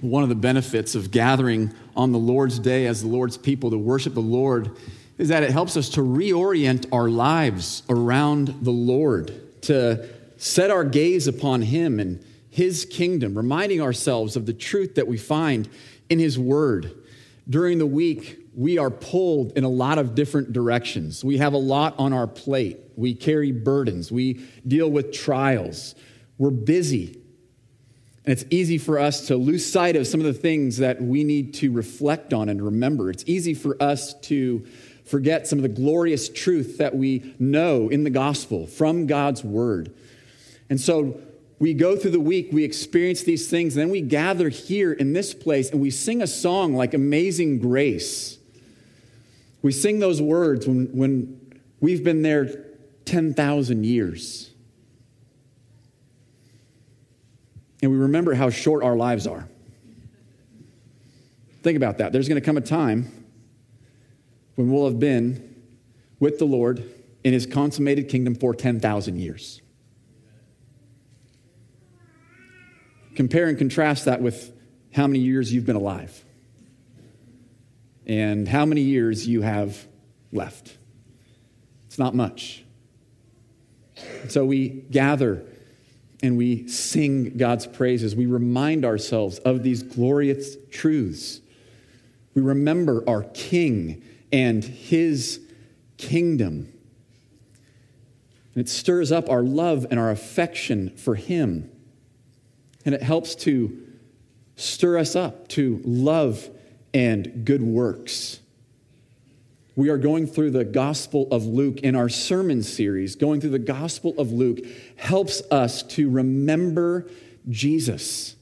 One of the benefits of gathering on the Lord's day as the Lord's people to worship the Lord is that it helps us to reorient our lives around the Lord, to set our gaze upon Him and His kingdom, reminding ourselves of the truth that we find in His Word. During the week, we are pulled in a lot of different directions. We have a lot on our plate. We carry burdens. We deal with trials. We're busy. And it's easy for us to lose sight of some of the things that we need to reflect on and remember. It's easy for us to forget some of the glorious truth that we know in the gospel from God's word. And so we go through the week, we experience these things, then we gather here in this place and we sing a song like Amazing Grace. We sing those words when, when we've been there 10,000 years. And we remember how short our lives are. Think about that. There's going to come a time when we'll have been with the Lord in his consummated kingdom for 10,000 years. Compare and contrast that with how many years you've been alive and how many years you have left. It's not much. So we gather and we sing God's praises. We remind ourselves of these glorious truths. We remember our King and his kingdom. And it stirs up our love and our affection for him. And it helps to stir us up to love and good works. We are going through the Gospel of Luke in our sermon series. Going through the Gospel of Luke helps us to remember Jesus,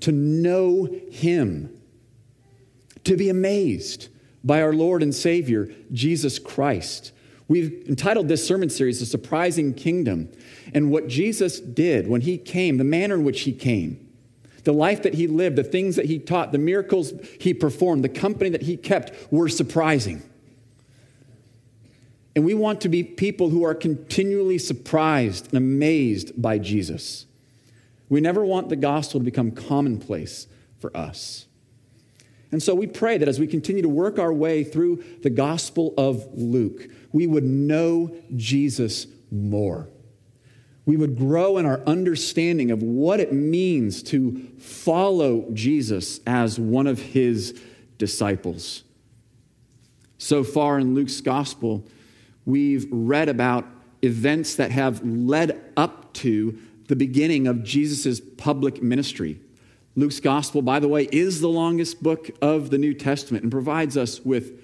to know Him, to be amazed by our Lord and Savior, Jesus Christ. We've entitled this sermon series, The Surprising Kingdom, and what Jesus did when He came, the manner in which He came the life that he lived, the things that he taught, the miracles he performed, the company that he kept were surprising. And we want to be people who are continually surprised and amazed by Jesus. We never want the gospel to become commonplace for us. And so we pray that as we continue to work our way through the gospel of Luke, we would know Jesus more we would grow in our understanding of what it means to follow Jesus as one of his disciples. So far in Luke's gospel, we've read about events that have led up to the beginning of Jesus' public ministry. Luke's gospel, by the way, is the longest book of the New Testament and provides us with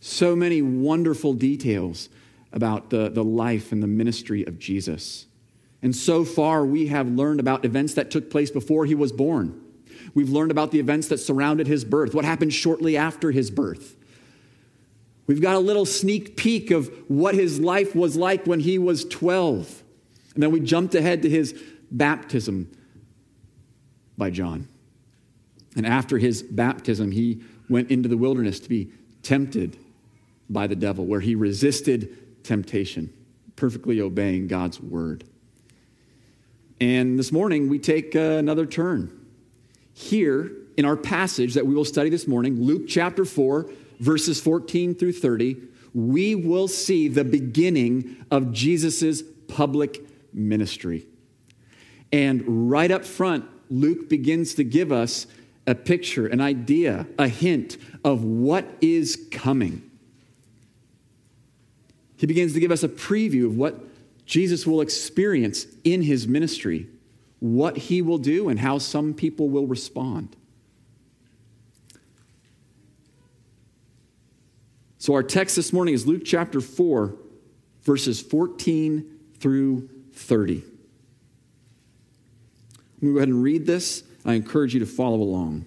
so many wonderful details about the, the life and the ministry of Jesus. And so far, we have learned about events that took place before he was born. We've learned about the events that surrounded his birth, what happened shortly after his birth. We've got a little sneak peek of what his life was like when he was 12. And then we jumped ahead to his baptism by John. And after his baptism, he went into the wilderness to be tempted by the devil, where he resisted temptation, perfectly obeying God's word. And this morning, we take uh, another turn. Here in our passage that we will study this morning, Luke chapter 4, verses 14 through 30, we will see the beginning of Jesus' public ministry. And right up front, Luke begins to give us a picture, an idea, a hint of what is coming. He begins to give us a preview of what Jesus will experience in his ministry what he will do and how some people will respond. So, our text this morning is Luke chapter 4, verses 14 through 30. I'm going to go ahead and read this. I encourage you to follow along.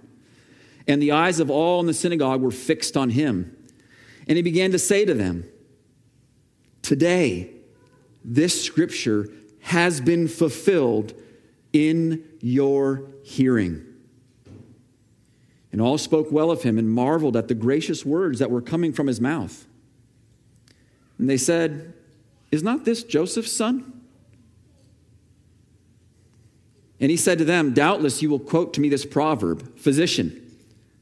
And the eyes of all in the synagogue were fixed on him. And he began to say to them, Today, this scripture has been fulfilled in your hearing. And all spoke well of him and marveled at the gracious words that were coming from his mouth. And they said, Is not this Joseph's son? And he said to them, Doubtless you will quote to me this proverb Physician,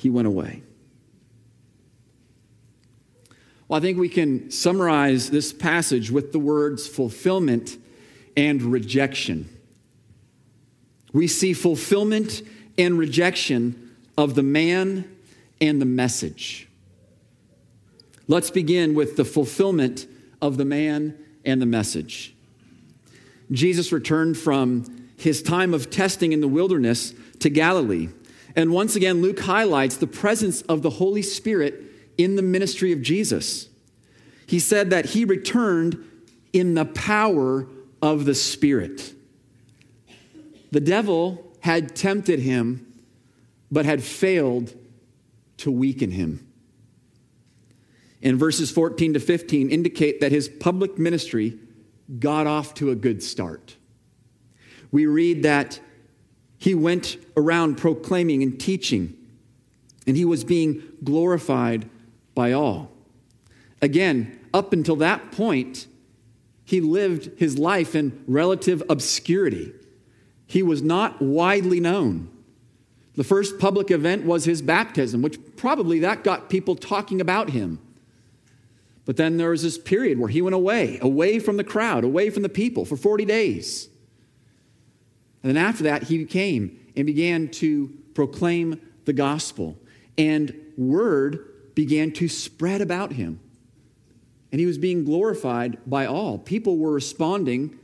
he went away. Well, I think we can summarize this passage with the words fulfillment and rejection. We see fulfillment and rejection of the man and the message. Let's begin with the fulfillment of the man and the message. Jesus returned from his time of testing in the wilderness to Galilee. And once again, Luke highlights the presence of the Holy Spirit in the ministry of Jesus. He said that he returned in the power of the Spirit. The devil had tempted him, but had failed to weaken him And verses 14 to 15 indicate that his public ministry got off to a good start. We read that he went around proclaiming and teaching, and he was being glorified by all. Again, up until that point, he lived his life in relative obscurity. He was not widely known. The first public event was his baptism, which probably that got people talking about him. But then there was this period where he went away, away from the crowd, away from the people for 40 days. And then after that, he came and began to proclaim the gospel. And word began to spread about him. And he was being glorified by all. People were responding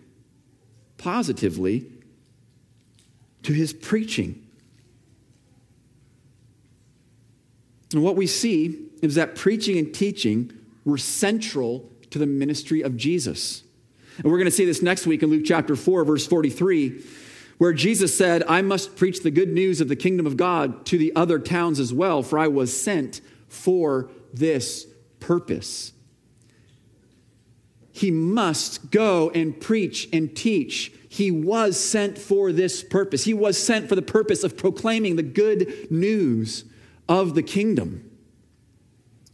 positively to his preaching. And what we see is that preaching and teaching were central to the ministry of Jesus. And we're going to see this next week in Luke chapter 4, verse 43, where Jesus said, I must preach the good news of the kingdom of God to the other towns as well, for I was sent for this purpose. He must go and preach and teach. He was sent for this purpose. He was sent for the purpose of proclaiming the good news of the kingdom.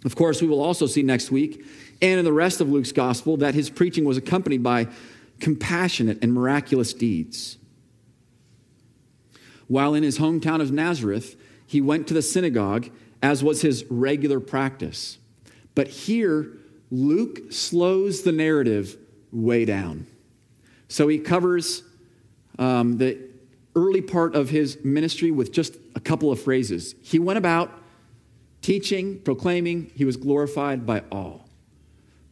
Of course, we will also see next week and in the rest of Luke's gospel that his preaching was accompanied by compassionate and miraculous deeds. While in his hometown of Nazareth, he went to the synagogue as was his regular practice. But here, Luke slows the narrative way down. So he covers um, the early part of his ministry with just a couple of phrases. He went about teaching, proclaiming, he was glorified by all.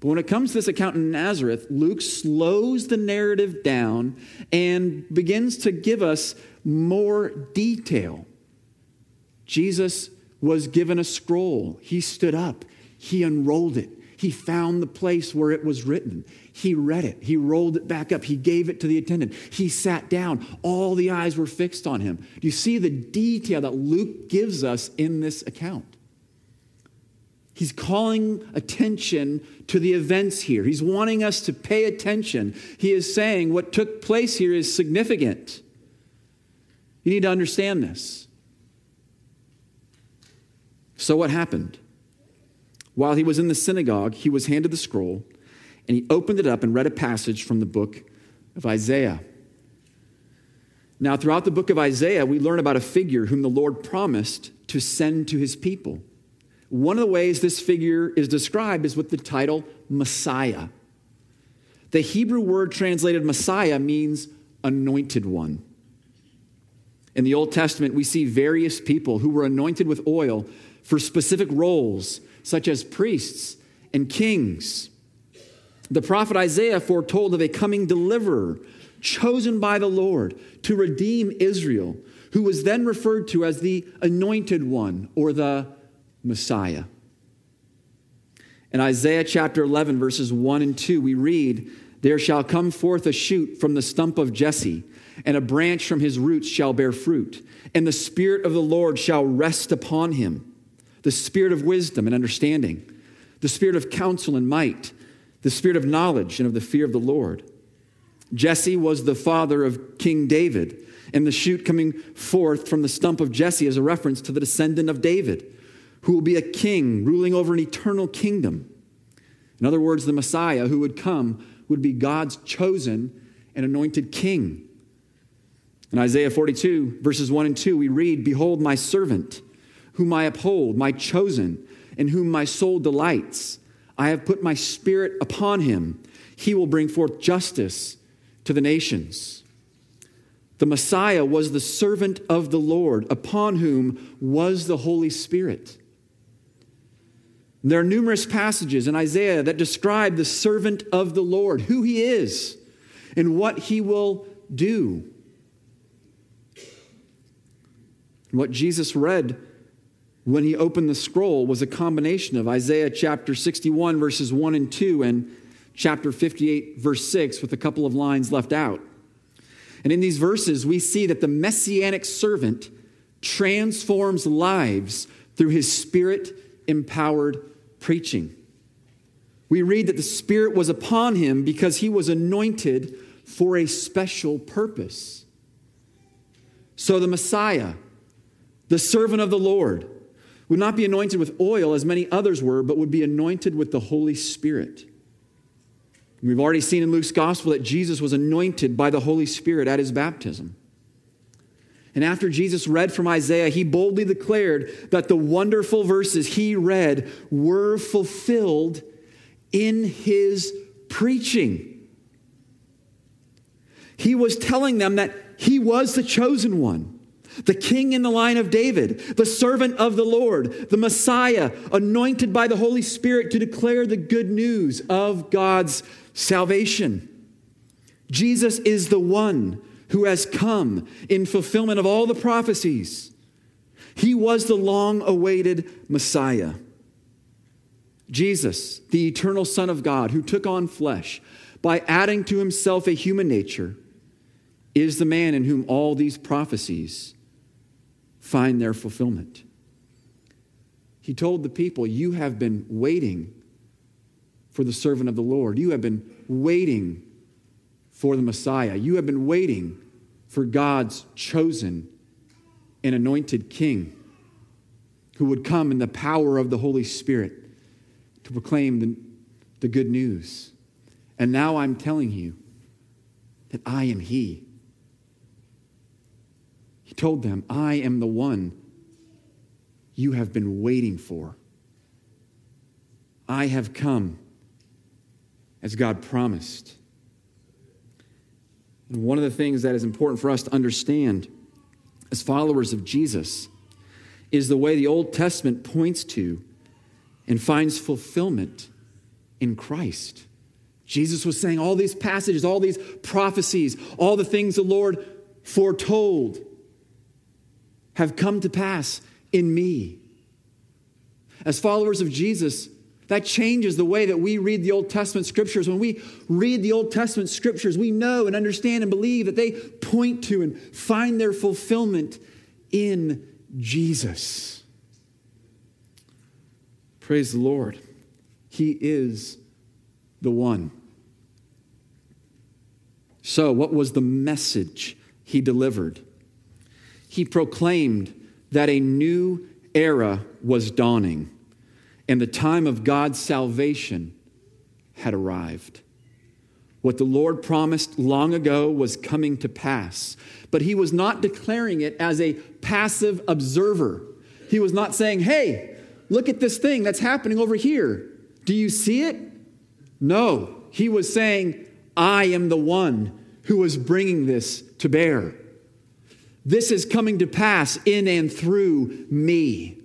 But when it comes to this account in Nazareth, Luke slows the narrative down and begins to give us more detail. Jesus was given a scroll. He stood up, he unrolled it. He found the place where it was written. He read it. He rolled it back up. He gave it to the attendant. He sat down. All the eyes were fixed on him. Do you see the detail that Luke gives us in this account? He's calling attention to the events here. He's wanting us to pay attention. He is saying what took place here is significant. You need to understand this. So, what happened? While he was in the synagogue, he was handed the scroll, and he opened it up and read a passage from the book of Isaiah. Now, throughout the book of Isaiah, we learn about a figure whom the Lord promised to send to his people. One of the ways this figure is described is with the title Messiah. The Hebrew word translated Messiah means anointed one. In the Old Testament, we see various people who were anointed with oil for specific roles such as priests and kings. The prophet Isaiah foretold of a coming deliverer chosen by the Lord to redeem Israel, who was then referred to as the anointed one or the Messiah. In Isaiah chapter 11, verses 1 and 2, we read, There shall come forth a shoot from the stump of Jesse, and a branch from his roots shall bear fruit, and the Spirit of the Lord shall rest upon him the spirit of wisdom and understanding, the spirit of counsel and might, the spirit of knowledge and of the fear of the Lord. Jesse was the father of King David, and the shoot coming forth from the stump of Jesse is a reference to the descendant of David, who will be a king ruling over an eternal kingdom. In other words, the Messiah who would come would be God's chosen and anointed king. In Isaiah 42, verses 1 and 2, we read, Behold, my servant whom I uphold, my chosen, in whom my soul delights. I have put my spirit upon him. He will bring forth justice to the nations. The Messiah was the servant of the Lord, upon whom was the Holy Spirit. There are numerous passages in Isaiah that describe the servant of the Lord, who he is, and what he will do. What Jesus read when he opened the scroll was a combination of Isaiah chapter 61, verses 1 and 2, and chapter 58, verse 6, with a couple of lines left out. And in these verses, we see that the messianic servant transforms lives through his spirit empowered preaching. We read that the Spirit was upon him because he was anointed for a special purpose. So the Messiah, the servant of the Lord, would not be anointed with oil as many others were, but would be anointed with the Holy Spirit. We've already seen in Luke's gospel that Jesus was anointed by the Holy Spirit at his baptism. And after Jesus read from Isaiah, he boldly declared that the wonderful verses he read were fulfilled in his preaching. He was telling them that he was the chosen one the king in the line of David, the servant of the Lord, the Messiah, anointed by the Holy Spirit to declare the good news of God's salvation. Jesus is the one who has come in fulfillment of all the prophecies. He was the long awaited Messiah. Jesus, the eternal Son of God, who took on flesh by adding to himself a human nature, is the man in whom all these prophecies find their fulfillment. He told the people, You have been waiting for the servant of the Lord. You have been waiting for the Messiah. You have been waiting for God's chosen and anointed king who would come in the power of the Holy Spirit to proclaim the, the good news. And now I'm telling you that I am He. He told them, I am the one you have been waiting for. I have come as God promised. And one of the things that is important for us to understand as followers of Jesus is the way the Old Testament points to and finds fulfillment in Christ. Jesus was saying all these passages, all these prophecies, all the things the Lord foretold have come to pass in me. As followers of Jesus, that changes the way that we read the Old Testament scriptures. When we read the Old Testament scriptures, we know and understand and believe that they point to and find their fulfillment in Jesus. Praise the Lord. He is the one. So, what was the message he delivered? He proclaimed that a new era was dawning and the time of God's salvation had arrived. What the Lord promised long ago was coming to pass, but he was not declaring it as a passive observer. He was not saying, Hey, look at this thing that's happening over here. Do you see it? No, he was saying, I am the one who is bringing this to bear. This is coming to pass in and through me.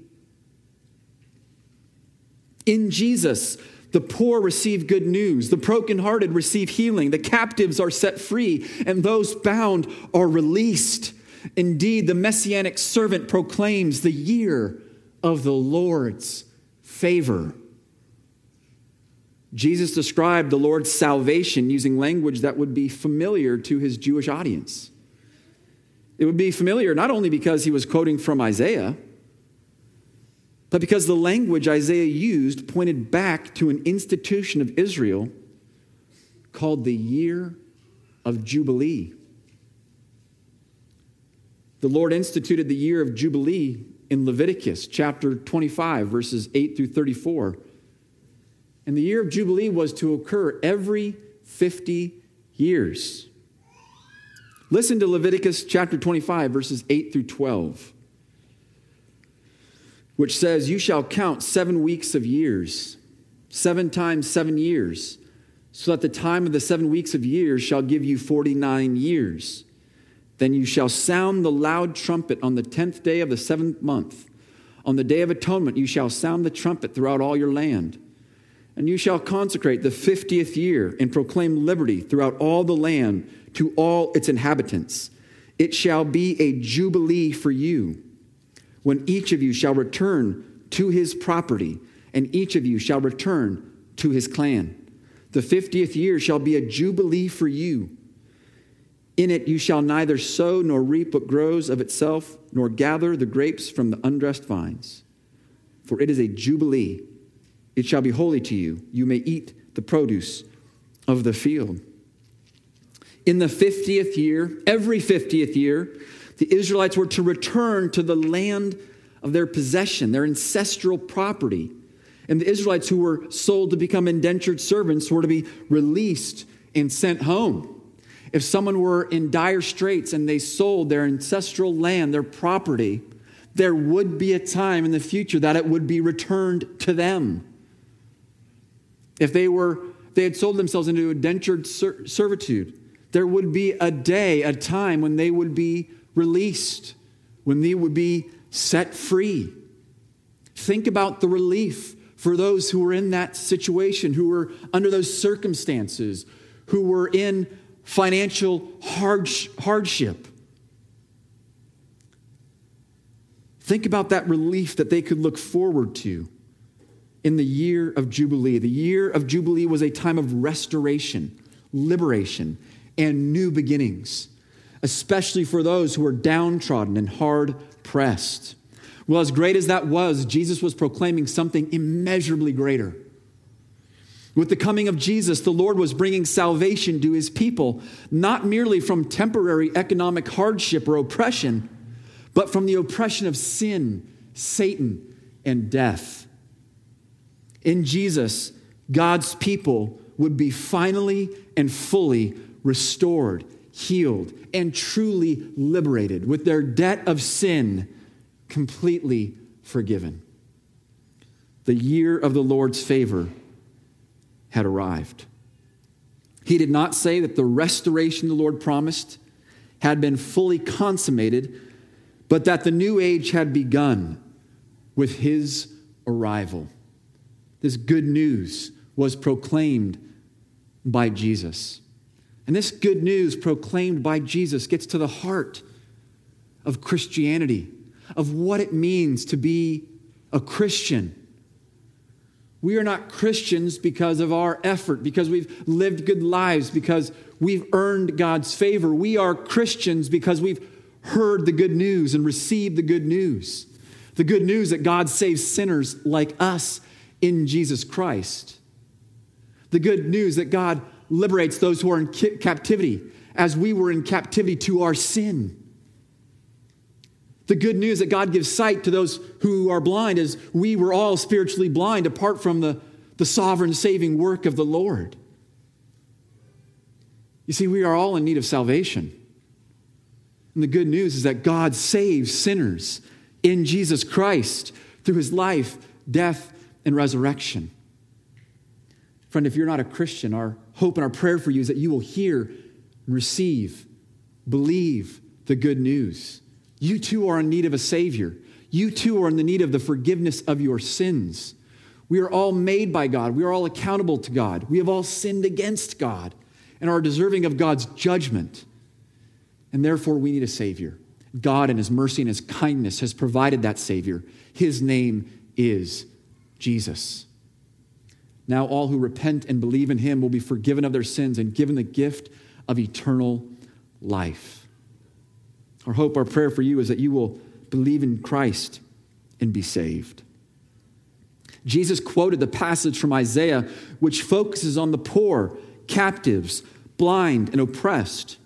In Jesus, the poor receive good news, the brokenhearted receive healing, the captives are set free, and those bound are released. Indeed, the messianic servant proclaims the year of the Lord's favor. Jesus described the Lord's salvation using language that would be familiar to his Jewish audience. It would be familiar not only because he was quoting from Isaiah, but because the language Isaiah used pointed back to an institution of Israel called the year of Jubilee. The Lord instituted the year of Jubilee in Leviticus chapter 25, verses 8 through 34. And the year of Jubilee was to occur every 50 years. Listen to Leviticus chapter 25, verses 8 through 12, which says, You shall count seven weeks of years, seven times seven years, so that the time of the seven weeks of years shall give you 49 years. Then you shall sound the loud trumpet on the tenth day of the seventh month. On the day of atonement, you shall sound the trumpet throughout all your land. And you shall consecrate the fiftieth year and proclaim liberty throughout all the land to all its inhabitants. It shall be a jubilee for you, when each of you shall return to his property, and each of you shall return to his clan. The fiftieth year shall be a jubilee for you. In it you shall neither sow nor reap what grows of itself, nor gather the grapes from the undressed vines. For it is a jubilee. It shall be holy to you. You may eat the produce of the field. In the 50th year, every 50th year, the Israelites were to return to the land of their possession, their ancestral property. And the Israelites who were sold to become indentured servants were to be released and sent home. If someone were in dire straits and they sold their ancestral land, their property, there would be a time in the future that it would be returned to them. If they were they had sold themselves into indentured servitude, there would be a day, a time when they would be released, when they would be set free. Think about the relief for those who were in that situation, who were under those circumstances, who were in financial hardship. Think about that relief that they could look forward to in the year of Jubilee. The year of Jubilee was a time of restoration, liberation, and new beginnings, especially for those who were downtrodden and hard pressed. Well, as great as that was, Jesus was proclaiming something immeasurably greater. With the coming of Jesus, the Lord was bringing salvation to his people, not merely from temporary economic hardship or oppression, but from the oppression of sin, Satan, and death. In Jesus, God's people would be finally and fully restored, healed, and truly liberated, with their debt of sin completely forgiven. The year of the Lord's favor had arrived. He did not say that the restoration the Lord promised had been fully consummated, but that the new age had begun with his arrival. This good news was proclaimed by Jesus. And this good news proclaimed by Jesus gets to the heart of Christianity. of what it means to be a Christian. We are not Christians because of our effort, because we've lived good lives, because we've earned God's favor. We are Christians because we've heard the good news and received the good news. The good news that God saves sinners like us in Jesus Christ. The good news that God liberates those who are in captivity as we were in captivity to our sin. The good news that God gives sight to those who are blind as we were all spiritually blind apart from the, the sovereign saving work of the Lord. You see, we are all in need of salvation. And the good news is that God saves sinners in Jesus Christ through his life, death, and resurrection. Friend, if you're not a Christian, our hope and our prayer for you is that you will hear, receive, believe the good news. You too are in need of a Savior. You too are in the need of the forgiveness of your sins. We are all made by God. We are all accountable to God. We have all sinned against God and are deserving of God's judgment. And therefore, we need a Savior. God, in His mercy and His kindness, has provided that Savior. His name is Jesus. Now, all who repent and believe in him will be forgiven of their sins and given the gift of eternal life. Our hope, our prayer for you is that you will believe in Christ and be saved. Jesus quoted the passage from Isaiah, which focuses on the poor, captives, blind, and oppressed.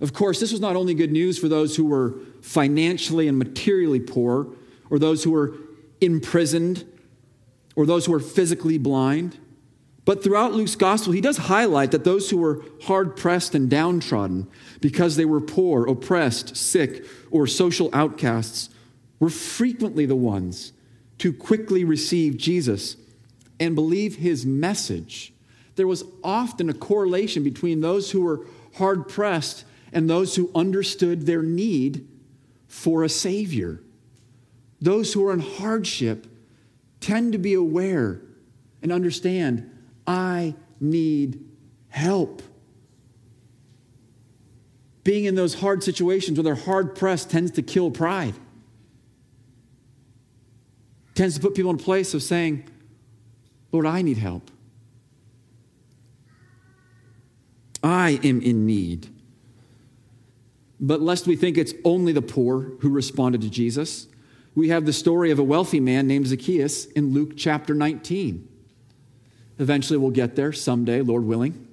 Of course, this was not only good news for those who were financially and materially poor, or those who were imprisoned or those who are physically blind. But throughout Luke's gospel, he does highlight that those who were hard pressed and downtrodden because they were poor, oppressed, sick, or social outcasts were frequently the ones to quickly receive Jesus and believe his message. There was often a correlation between those who were hard pressed and those who understood their need for a Savior. Those who were in hardship tend to be aware and understand I need help. Being in those hard situations where they're hard pressed tends to kill pride. Tends to put people in a place of saying, Lord, I need help. I am in need. But lest we think it's only the poor who responded to Jesus, we have the story of a wealthy man named Zacchaeus in Luke chapter 19. Eventually, we'll get there someday, Lord willing.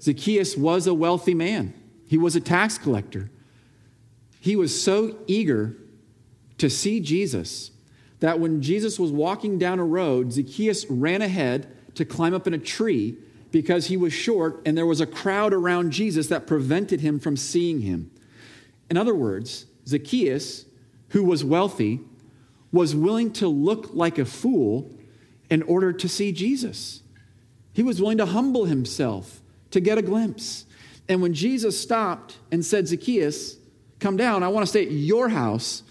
Zacchaeus was a wealthy man, he was a tax collector. He was so eager to see Jesus that when Jesus was walking down a road, Zacchaeus ran ahead to climb up in a tree because he was short and there was a crowd around Jesus that prevented him from seeing him. In other words, Zacchaeus, who was wealthy, was willing to look like a fool in order to see Jesus. He was willing to humble himself to get a glimpse. And when Jesus stopped and said, Zacchaeus, come down, I want to stay at your house,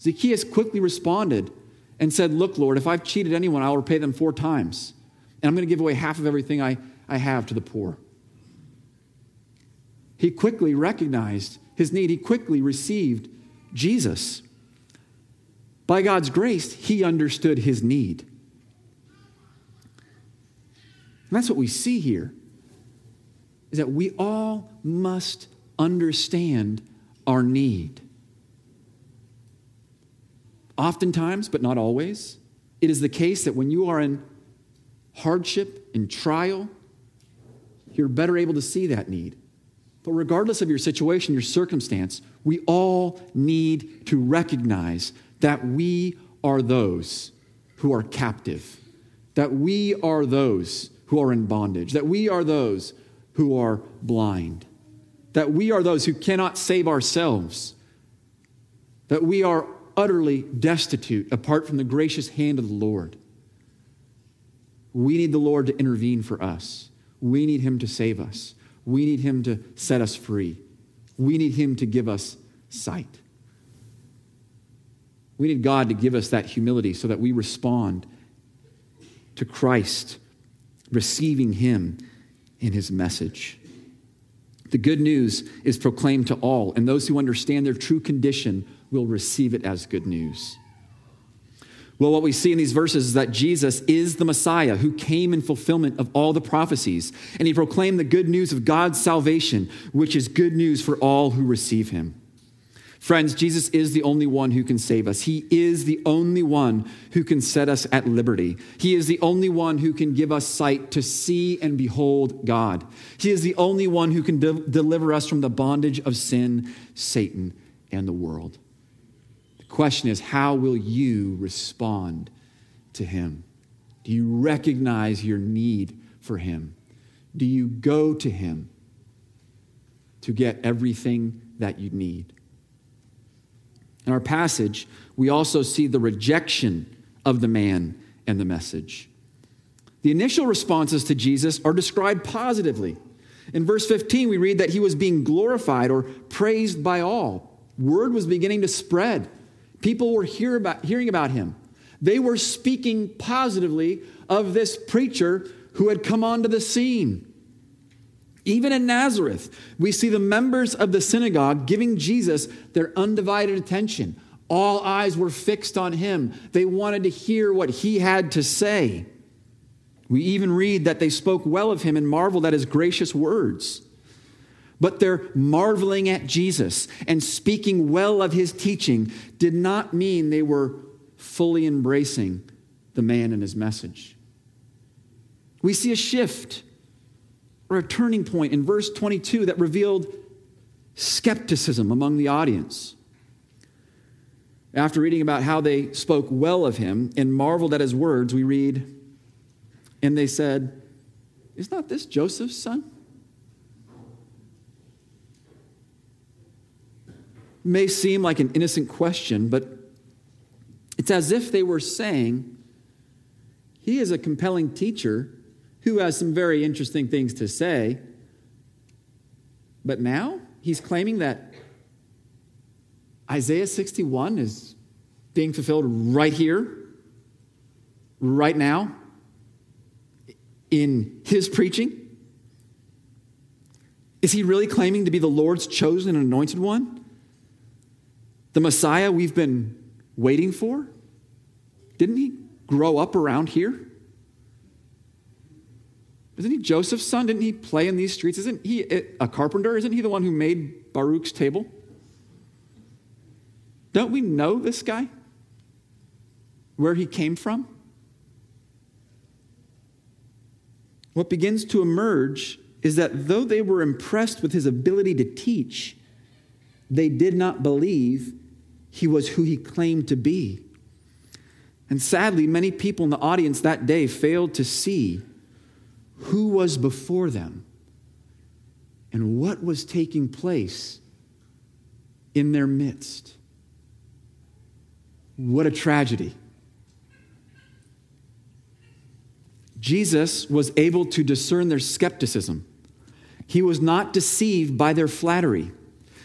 Zacchaeus quickly responded and said, Look, Lord, if I've cheated anyone, I'll repay them four times. And I'm going to give away half of everything I, I have to the poor. He quickly recognized his need. He quickly received Jesus. By God's grace, he understood his need. And that's what we see here is that we all must understand our need. Oftentimes, but not always, it is the case that when you are in hardship, in trial, you're better able to see that need. But regardless of your situation, your circumstance, we all need to recognize that we are those who are captive, that we are those who are in bondage, that we are those who are blind, that we are those who cannot save ourselves, that we are utterly destitute apart from the gracious hand of the Lord. We need the Lord to intervene for us. We need Him to save us. We need Him to set us free. We need Him to give us sight. We need God to give us that humility so that we respond to Christ, receiving Him in His message. The good news is proclaimed to all, and those who understand their true condition will receive it as good news. Well, what we see in these verses is that Jesus is the Messiah who came in fulfillment of all the prophecies, and he proclaimed the good news of God's salvation, which is good news for all who receive him. Friends, Jesus is the only one who can save us. He is the only one who can set us at liberty. He is the only one who can give us sight to see and behold God. He is the only one who can de- deliver us from the bondage of sin, Satan, and the world. Question is how will you respond to Him? Do you recognize your need for Him? Do you go to Him to get everything that you need? In our passage, we also see the rejection of the man and the message. The initial responses to Jesus are described positively. In verse 15, we read that he was being glorified or praised by all. Word was beginning to spread. People were hear about, hearing about him. They were speaking positively of this preacher who had come onto the scene. Even in Nazareth, we see the members of the synagogue giving Jesus their undivided attention. All eyes were fixed on him. They wanted to hear what he had to say. We even read that they spoke well of him and marveled at his gracious words. But their marveling at Jesus and speaking well of his teaching did not mean they were fully embracing the man and his message. We see a shift or a turning point in verse 22 that revealed skepticism among the audience. After reading about how they spoke well of him and marveled at his words, we read, and they said, Is not this Joseph's son? May seem like an innocent question, but it's as if they were saying, He is a compelling teacher who has some very interesting things to say. But now he's claiming that Isaiah 61 is being fulfilled right here, right now, in his preaching. Is he really claiming to be the Lord's chosen and anointed one? The Messiah we've been waiting for? Didn't he grow up around here? Isn't he Joseph's son? Didn't he play in these streets? Isn't he a carpenter? Isn't he the one who made Baruch's table? Don't we know this guy? Where he came from? What begins to emerge is that though they were impressed with his ability to teach, they did not believe he was who he claimed to be. And sadly, many people in the audience that day failed to see who was before them and what was taking place in their midst. What a tragedy. Jesus was able to discern their skepticism. He was not deceived by their flattery.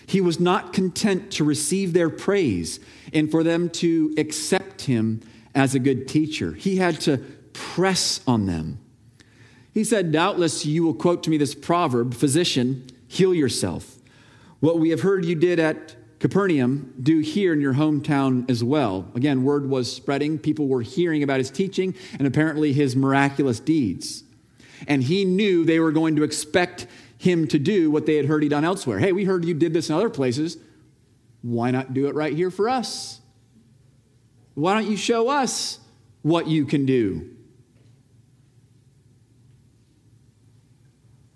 He was not content to receive their praise and for them to accept him as a good teacher. He had to press on them. He said, Doubtless you will quote to me this proverb Physician, heal yourself. What we have heard you did at Capernaum, do here in your hometown as well. Again, word was spreading. People were hearing about his teaching and apparently his miraculous deeds. And he knew they were going to expect him to do what they had heard he done elsewhere. Hey, we heard you did this in other places. Why not do it right here for us? Why don't you show us what you can do?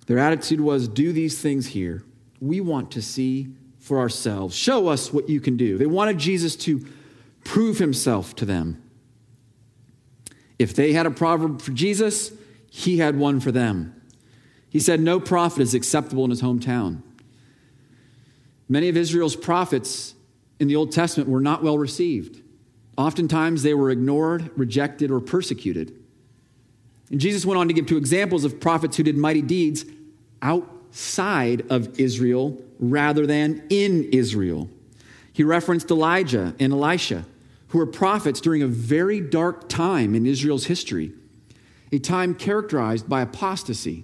Their attitude was do these things here. We want to see for ourselves. Show us what you can do. They wanted Jesus to prove himself to them. If they had a proverb for Jesus, he had one for them. He said, No prophet is acceptable in his hometown. Many of Israel's prophets in the Old Testament were not well received. Oftentimes they were ignored, rejected, or persecuted. And Jesus went on to give two examples of prophets who did mighty deeds outside of Israel rather than in Israel. He referenced Elijah and Elisha, who were prophets during a very dark time in Israel's history, a time characterized by apostasy.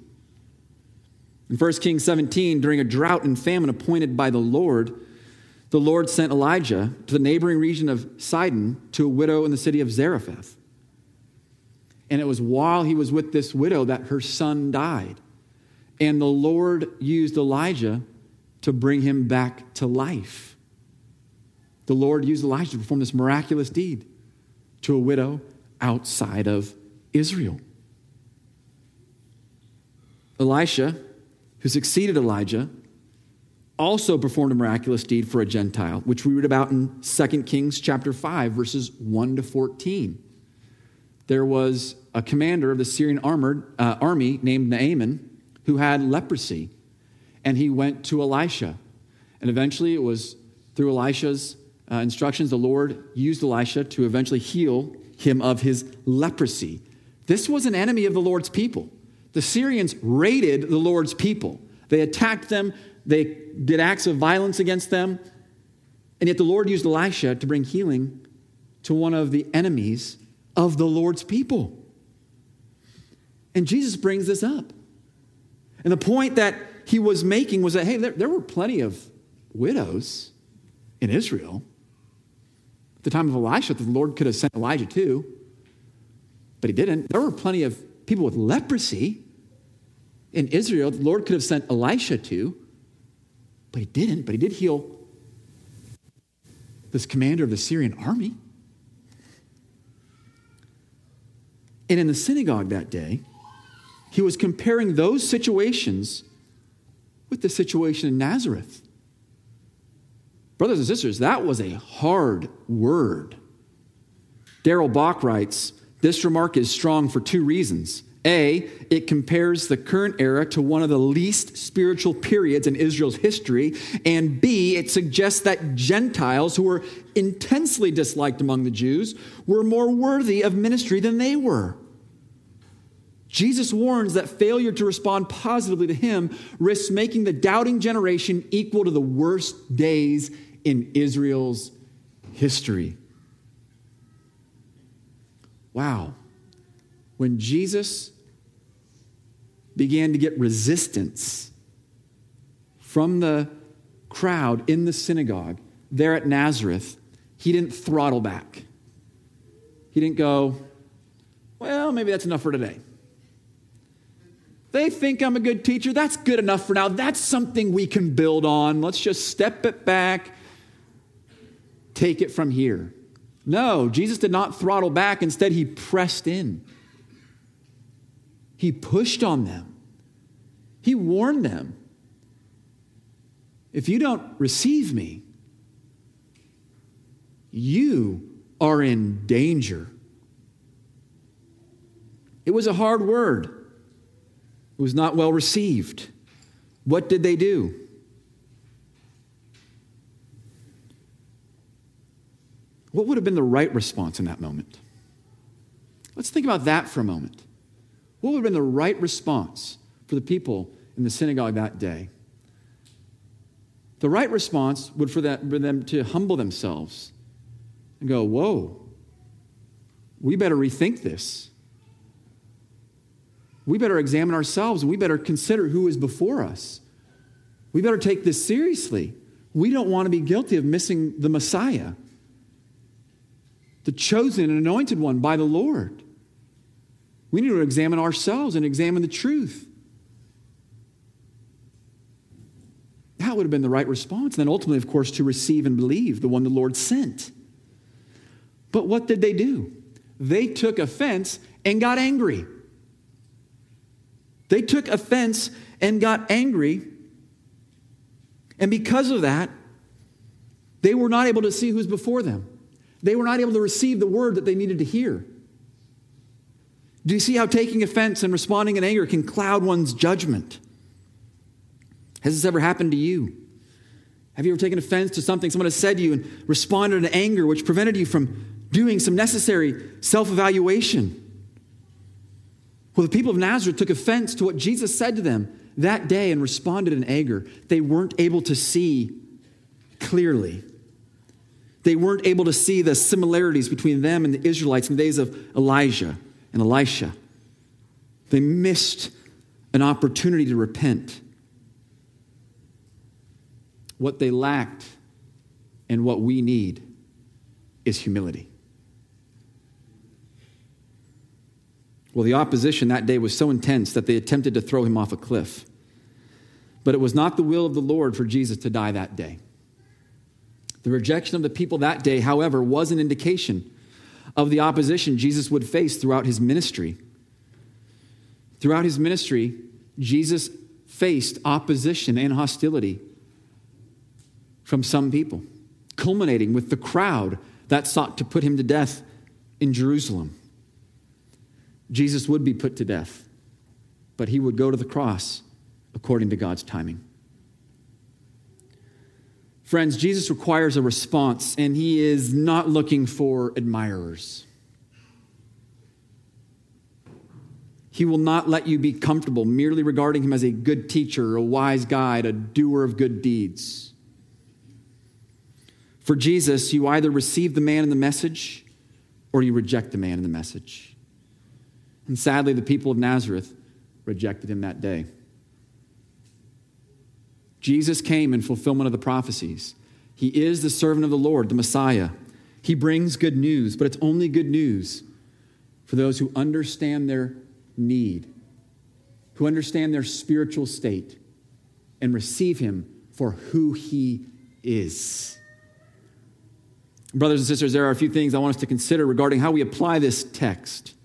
In 1 Kings 17, during a drought and famine appointed by the Lord, the Lord sent Elijah to the neighboring region of Sidon to a widow in the city of Zarephath. And it was while he was with this widow that her son died. And the Lord used Elijah to bring him back to life. The Lord used Elijah to perform this miraculous deed to a widow outside of Israel. Elisha, who succeeded Elijah, also performed a miraculous deed for a Gentile, which we read about in 2 Kings chapter 5, verses 1 to 14. There was a commander of the Syrian armored, uh, army named Naaman who had leprosy, and he went to Elisha. And eventually, it was through Elisha's uh, instructions, the Lord used Elisha to eventually heal him of his leprosy. This was an enemy of the Lord's people. The Syrians raided the Lord's people. They attacked them, they did acts of violence against them, and yet the Lord used Elisha to bring healing to one of the enemies of the Lord's people. And Jesus brings this up. And the point that he was making was that, hey, there, there were plenty of widows in Israel. At the time of Elisha, the Lord could have sent Elijah too, but he didn't. There were plenty of people with leprosy in Israel. The Lord could have sent Elisha to, but he didn't. But he did heal this commander of the Syrian army. And in the synagogue that day, he was comparing those situations with the situation in Nazareth. Brothers and sisters, that was a hard word. Darrell Bock writes this remark is strong for two reasons. A, it compares the current era to one of the least spiritual periods in Israel's history. And B, it suggests that Gentiles who were intensely disliked among the Jews were more worthy of ministry than they were. Jesus warns that failure to respond positively to him risks making the doubting generation equal to the worst days in Israel's history. Wow. When Jesus began to get resistance from the crowd in the synagogue there at Nazareth, he didn't throttle back. He didn't go, well, maybe that's enough for today. They think I'm a good teacher. That's good enough for now. That's something we can build on. Let's just step it back, take it from here. No, Jesus did not throttle back. Instead, he pressed in. He pushed on them. He warned them. If you don't receive me, you are in danger. It was a hard word. It was not well received. What did they do? What would have been the right response in that moment? Let's think about that for a moment. What would have been the right response for the people in the synagogue that day? The right response would for, that, for them to humble themselves and go, Whoa, we better rethink this we better examine ourselves and we better consider who is before us. We better take this seriously. We don't want to be guilty of missing the Messiah, the chosen and anointed one by the Lord. We need to examine ourselves and examine the truth. That would have been the right response. And then ultimately, of course, to receive and believe the one the Lord sent. But what did they do? They took offense and got angry. They took offense and got angry. And because of that, they were not able to see who's before them. They were not able to receive the word that they needed to hear. Do you see how taking offense and responding in anger can cloud one's judgment? Has this ever happened to you? Have you ever taken offense to something someone has said to you and responded in anger, which prevented you from doing some necessary self evaluation? Well, the people of Nazareth took offense to what Jesus said to them that day and responded in anger. They weren't able to see clearly. They weren't able to see the similarities between them and the Israelites in the days of Elijah and Elisha. They missed an opportunity to repent. What they lacked and what we need is humility. Well, the opposition that day was so intense that they attempted to throw him off a cliff. But it was not the will of the Lord for Jesus to die that day. The rejection of the people that day, however, was an indication of the opposition Jesus would face throughout his ministry. Throughout his ministry, Jesus faced opposition and hostility from some people, culminating with the crowd that sought to put him to death in Jerusalem. Jesus would be put to death, but he would go to the cross according to God's timing. Friends, Jesus requires a response, and he is not looking for admirers. He will not let you be comfortable merely regarding him as a good teacher, a wise guide, a doer of good deeds. For Jesus, you either receive the man and the message or you reject the man and the message. And sadly, the people of Nazareth rejected him that day. Jesus came in fulfillment of the prophecies. He is the servant of the Lord, the Messiah. He brings good news, but it's only good news for those who understand their need, who understand their spiritual state, and receive Him for who He is. Brothers and sisters, there are a few things I want us to consider regarding how we apply this text.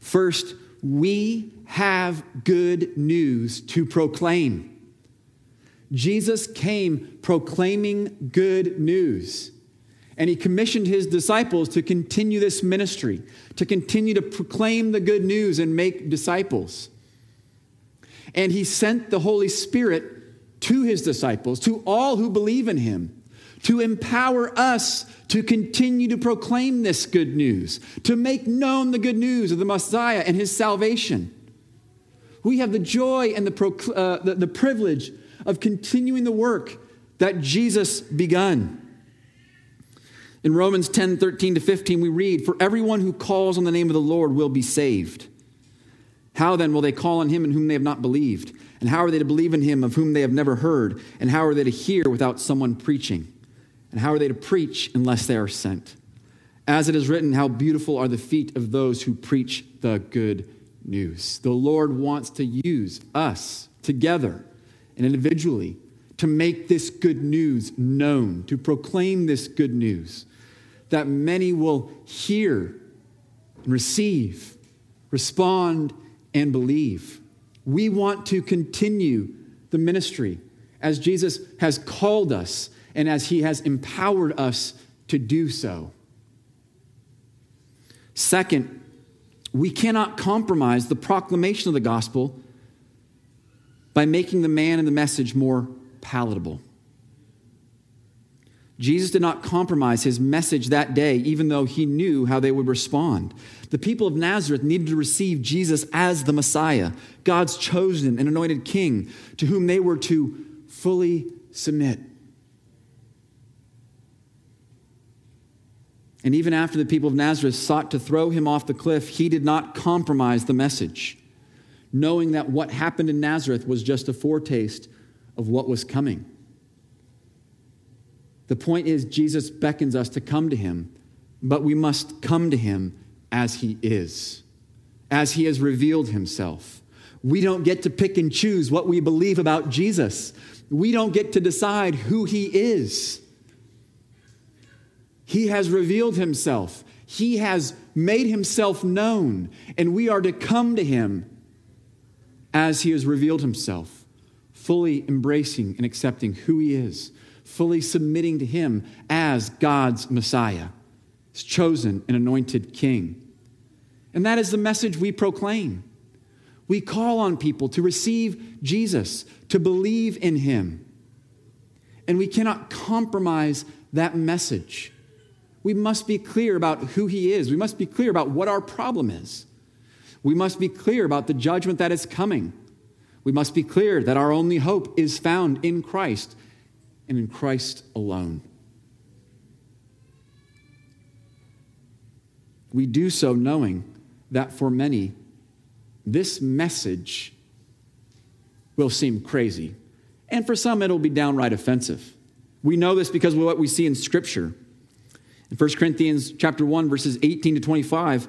First, we have good news to proclaim. Jesus came proclaiming good news. And he commissioned his disciples to continue this ministry, to continue to proclaim the good news and make disciples. And he sent the Holy Spirit to his disciples, to all who believe in him, to empower us to continue to proclaim this good news, to make known the good news of the Messiah and his salvation. We have the joy and the, uh, the, the privilege of continuing the work that Jesus begun. In Romans 10 13 to 15, we read, For everyone who calls on the name of the Lord will be saved. How then will they call on him in whom they have not believed? And how are they to believe in him of whom they have never heard? And how are they to hear without someone preaching? And how are they to preach unless they are sent? As it is written, How beautiful are the feet of those who preach the good news. The Lord wants to use us together and individually to make this good news known, to proclaim this good news, that many will hear receive, respond, and believe. We want to continue the ministry as Jesus has called us and as he has empowered us to do so. Second, we cannot compromise the proclamation of the gospel by making the man and the message more palatable. Jesus did not compromise his message that day, even though he knew how they would respond. The people of Nazareth needed to receive Jesus as the Messiah, God's chosen and anointed king, to whom they were to fully submit. And even after the people of Nazareth sought to throw him off the cliff, he did not compromise the message knowing that what happened in Nazareth was just a foretaste of what was coming. The point is, Jesus beckons us to come to him, but we must come to him as he is, as he has revealed himself. We don't get to pick and choose what we believe about Jesus. We don't get to decide who he is. He has revealed himself. He has made himself known, and we are to come to him as he has revealed himself, fully embracing and accepting who he is, fully submitting to him as God's Messiah, his chosen and anointed king. And that is the message we proclaim. We call on people to receive Jesus, to believe in him. And we cannot compromise that message. We must be clear about who he is. We must be clear about what our problem is. We must be clear about the judgment that is coming. We must be clear that our only hope is found in Christ and in Christ alone. We do so knowing that for many, this message will seem crazy And for some, it'll be downright offensive. We know this because of what we see in Scripture. In 1 Corinthians chapter 1, verses 18 to 25,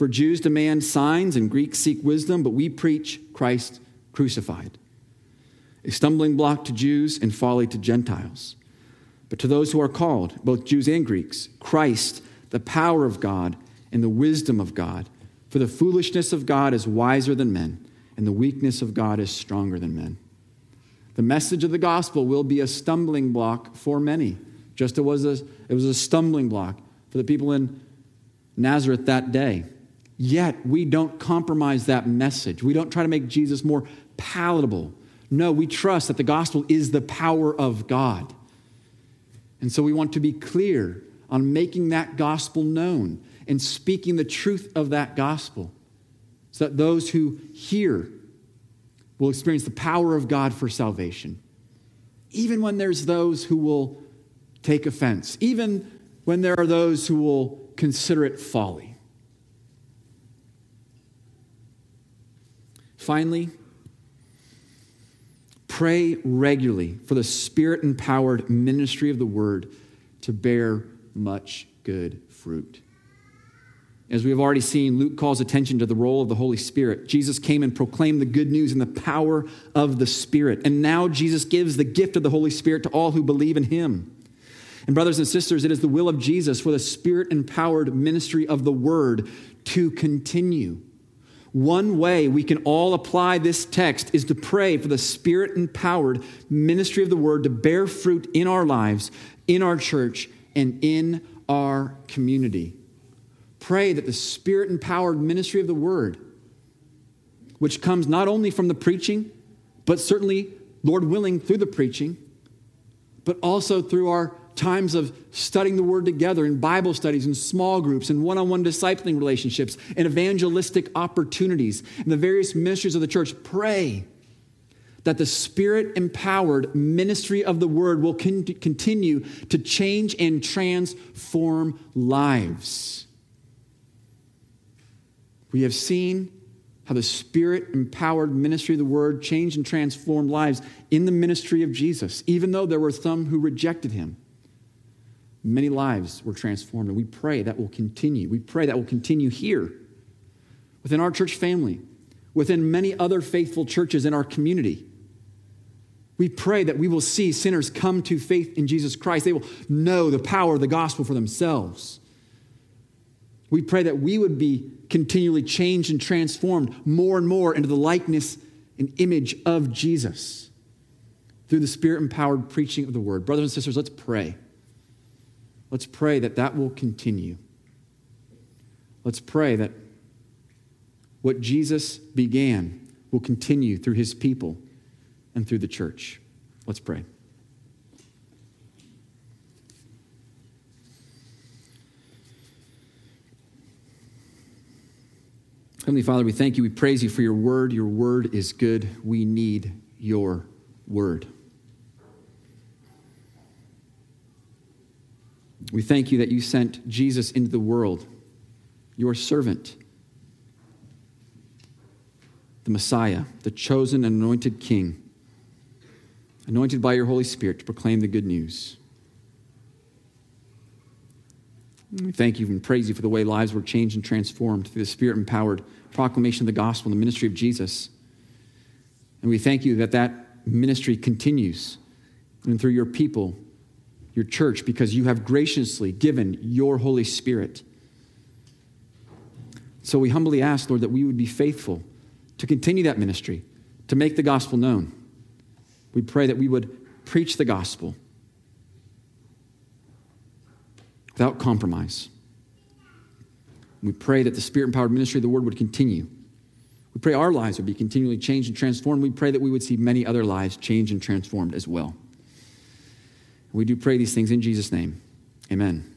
For Jews demand signs and Greeks seek wisdom, but we preach Christ crucified. A stumbling block to Jews and folly to Gentiles. But to those who are called, both Jews and Greeks, Christ, the power of God and the wisdom of God. For the foolishness of God is wiser than men, and the weakness of God is stronger than men. The message of the gospel will be a stumbling block for many, just as it was a, stumbling block for the people in Nazareth that day. Yet, we don't compromise that message. We don't try to make Jesus more palatable. No, we trust that the gospel is the power of God. And so we want to be clear on making that gospel known and speaking the truth of that gospel so that those who hear will experience the power of God for salvation. Even when there's those who will take offense, even when there are those who will consider it folly. Finally, Pray regularly for the spirit empowered ministry of the word to bear much good fruit. As we have already seen, Luke calls attention to the role of the Holy Spirit. Jesus came and proclaimed the good news in the power of the Spirit. And now Jesus gives the gift of the Holy Spirit to all who believe in him. And, brothers and sisters, it is the will of Jesus for the Spirit empowered ministry of the Word to continue. One way we can all apply this text is to pray for the spirit empowered ministry of the word to bear fruit in our lives, in our church, and in our community. Pray that the spirit empowered ministry of the word, which comes not only from the preaching, but certainly, Lord willing, through the preaching, but also through our times of studying the Word together in Bible studies and small groups and one on one discipling relationships and evangelistic opportunities and the various ministries of the church. Pray that the Spirit empowered ministry of the Word will con- continue to change and transform lives. We have seen how the Spirit empowered ministry of the Word changed and transformed lives in the ministry of Jesus, even though there were some who rejected him. Many lives were transformed, and we pray that will continue. We pray that will continue here within our church family, within many other faithful churches in our community. We pray that we will see sinners come to faith in Jesus Christ. They will know the power of the gospel for themselves. We pray that we would be continually changed and transformed more and more into the likeness and image of Jesus through the spirit empowered preaching of the word. Brothers and sisters, let's pray. Let's pray that that will continue. Let's pray that what Jesus began will continue through his people and through the church. Let's pray. Heavenly Father, we thank you. We praise you for your word. Your word is good. We need your word. We thank you that you sent Jesus into the world, your servant, the Messiah, the chosen and anointed King, anointed by your Holy Spirit to proclaim the good news. We thank you and praise you for the way lives were changed and transformed through the Spirit empowered proclamation of the gospel and the ministry of Jesus. And we thank you that that ministry continues and through your people your church because you have graciously given your Holy Spirit. So we humbly ask, Lord, that we would be faithful to continue that ministry, to make the gospel known. We pray that we would preach the gospel without compromise. We pray that the spirit empowered ministry of the word would continue We pray our lives would be continually changed and transformed. We pray that we would see many other lives changed and transformed as well. We do pray these things in Jesus' name. Amen.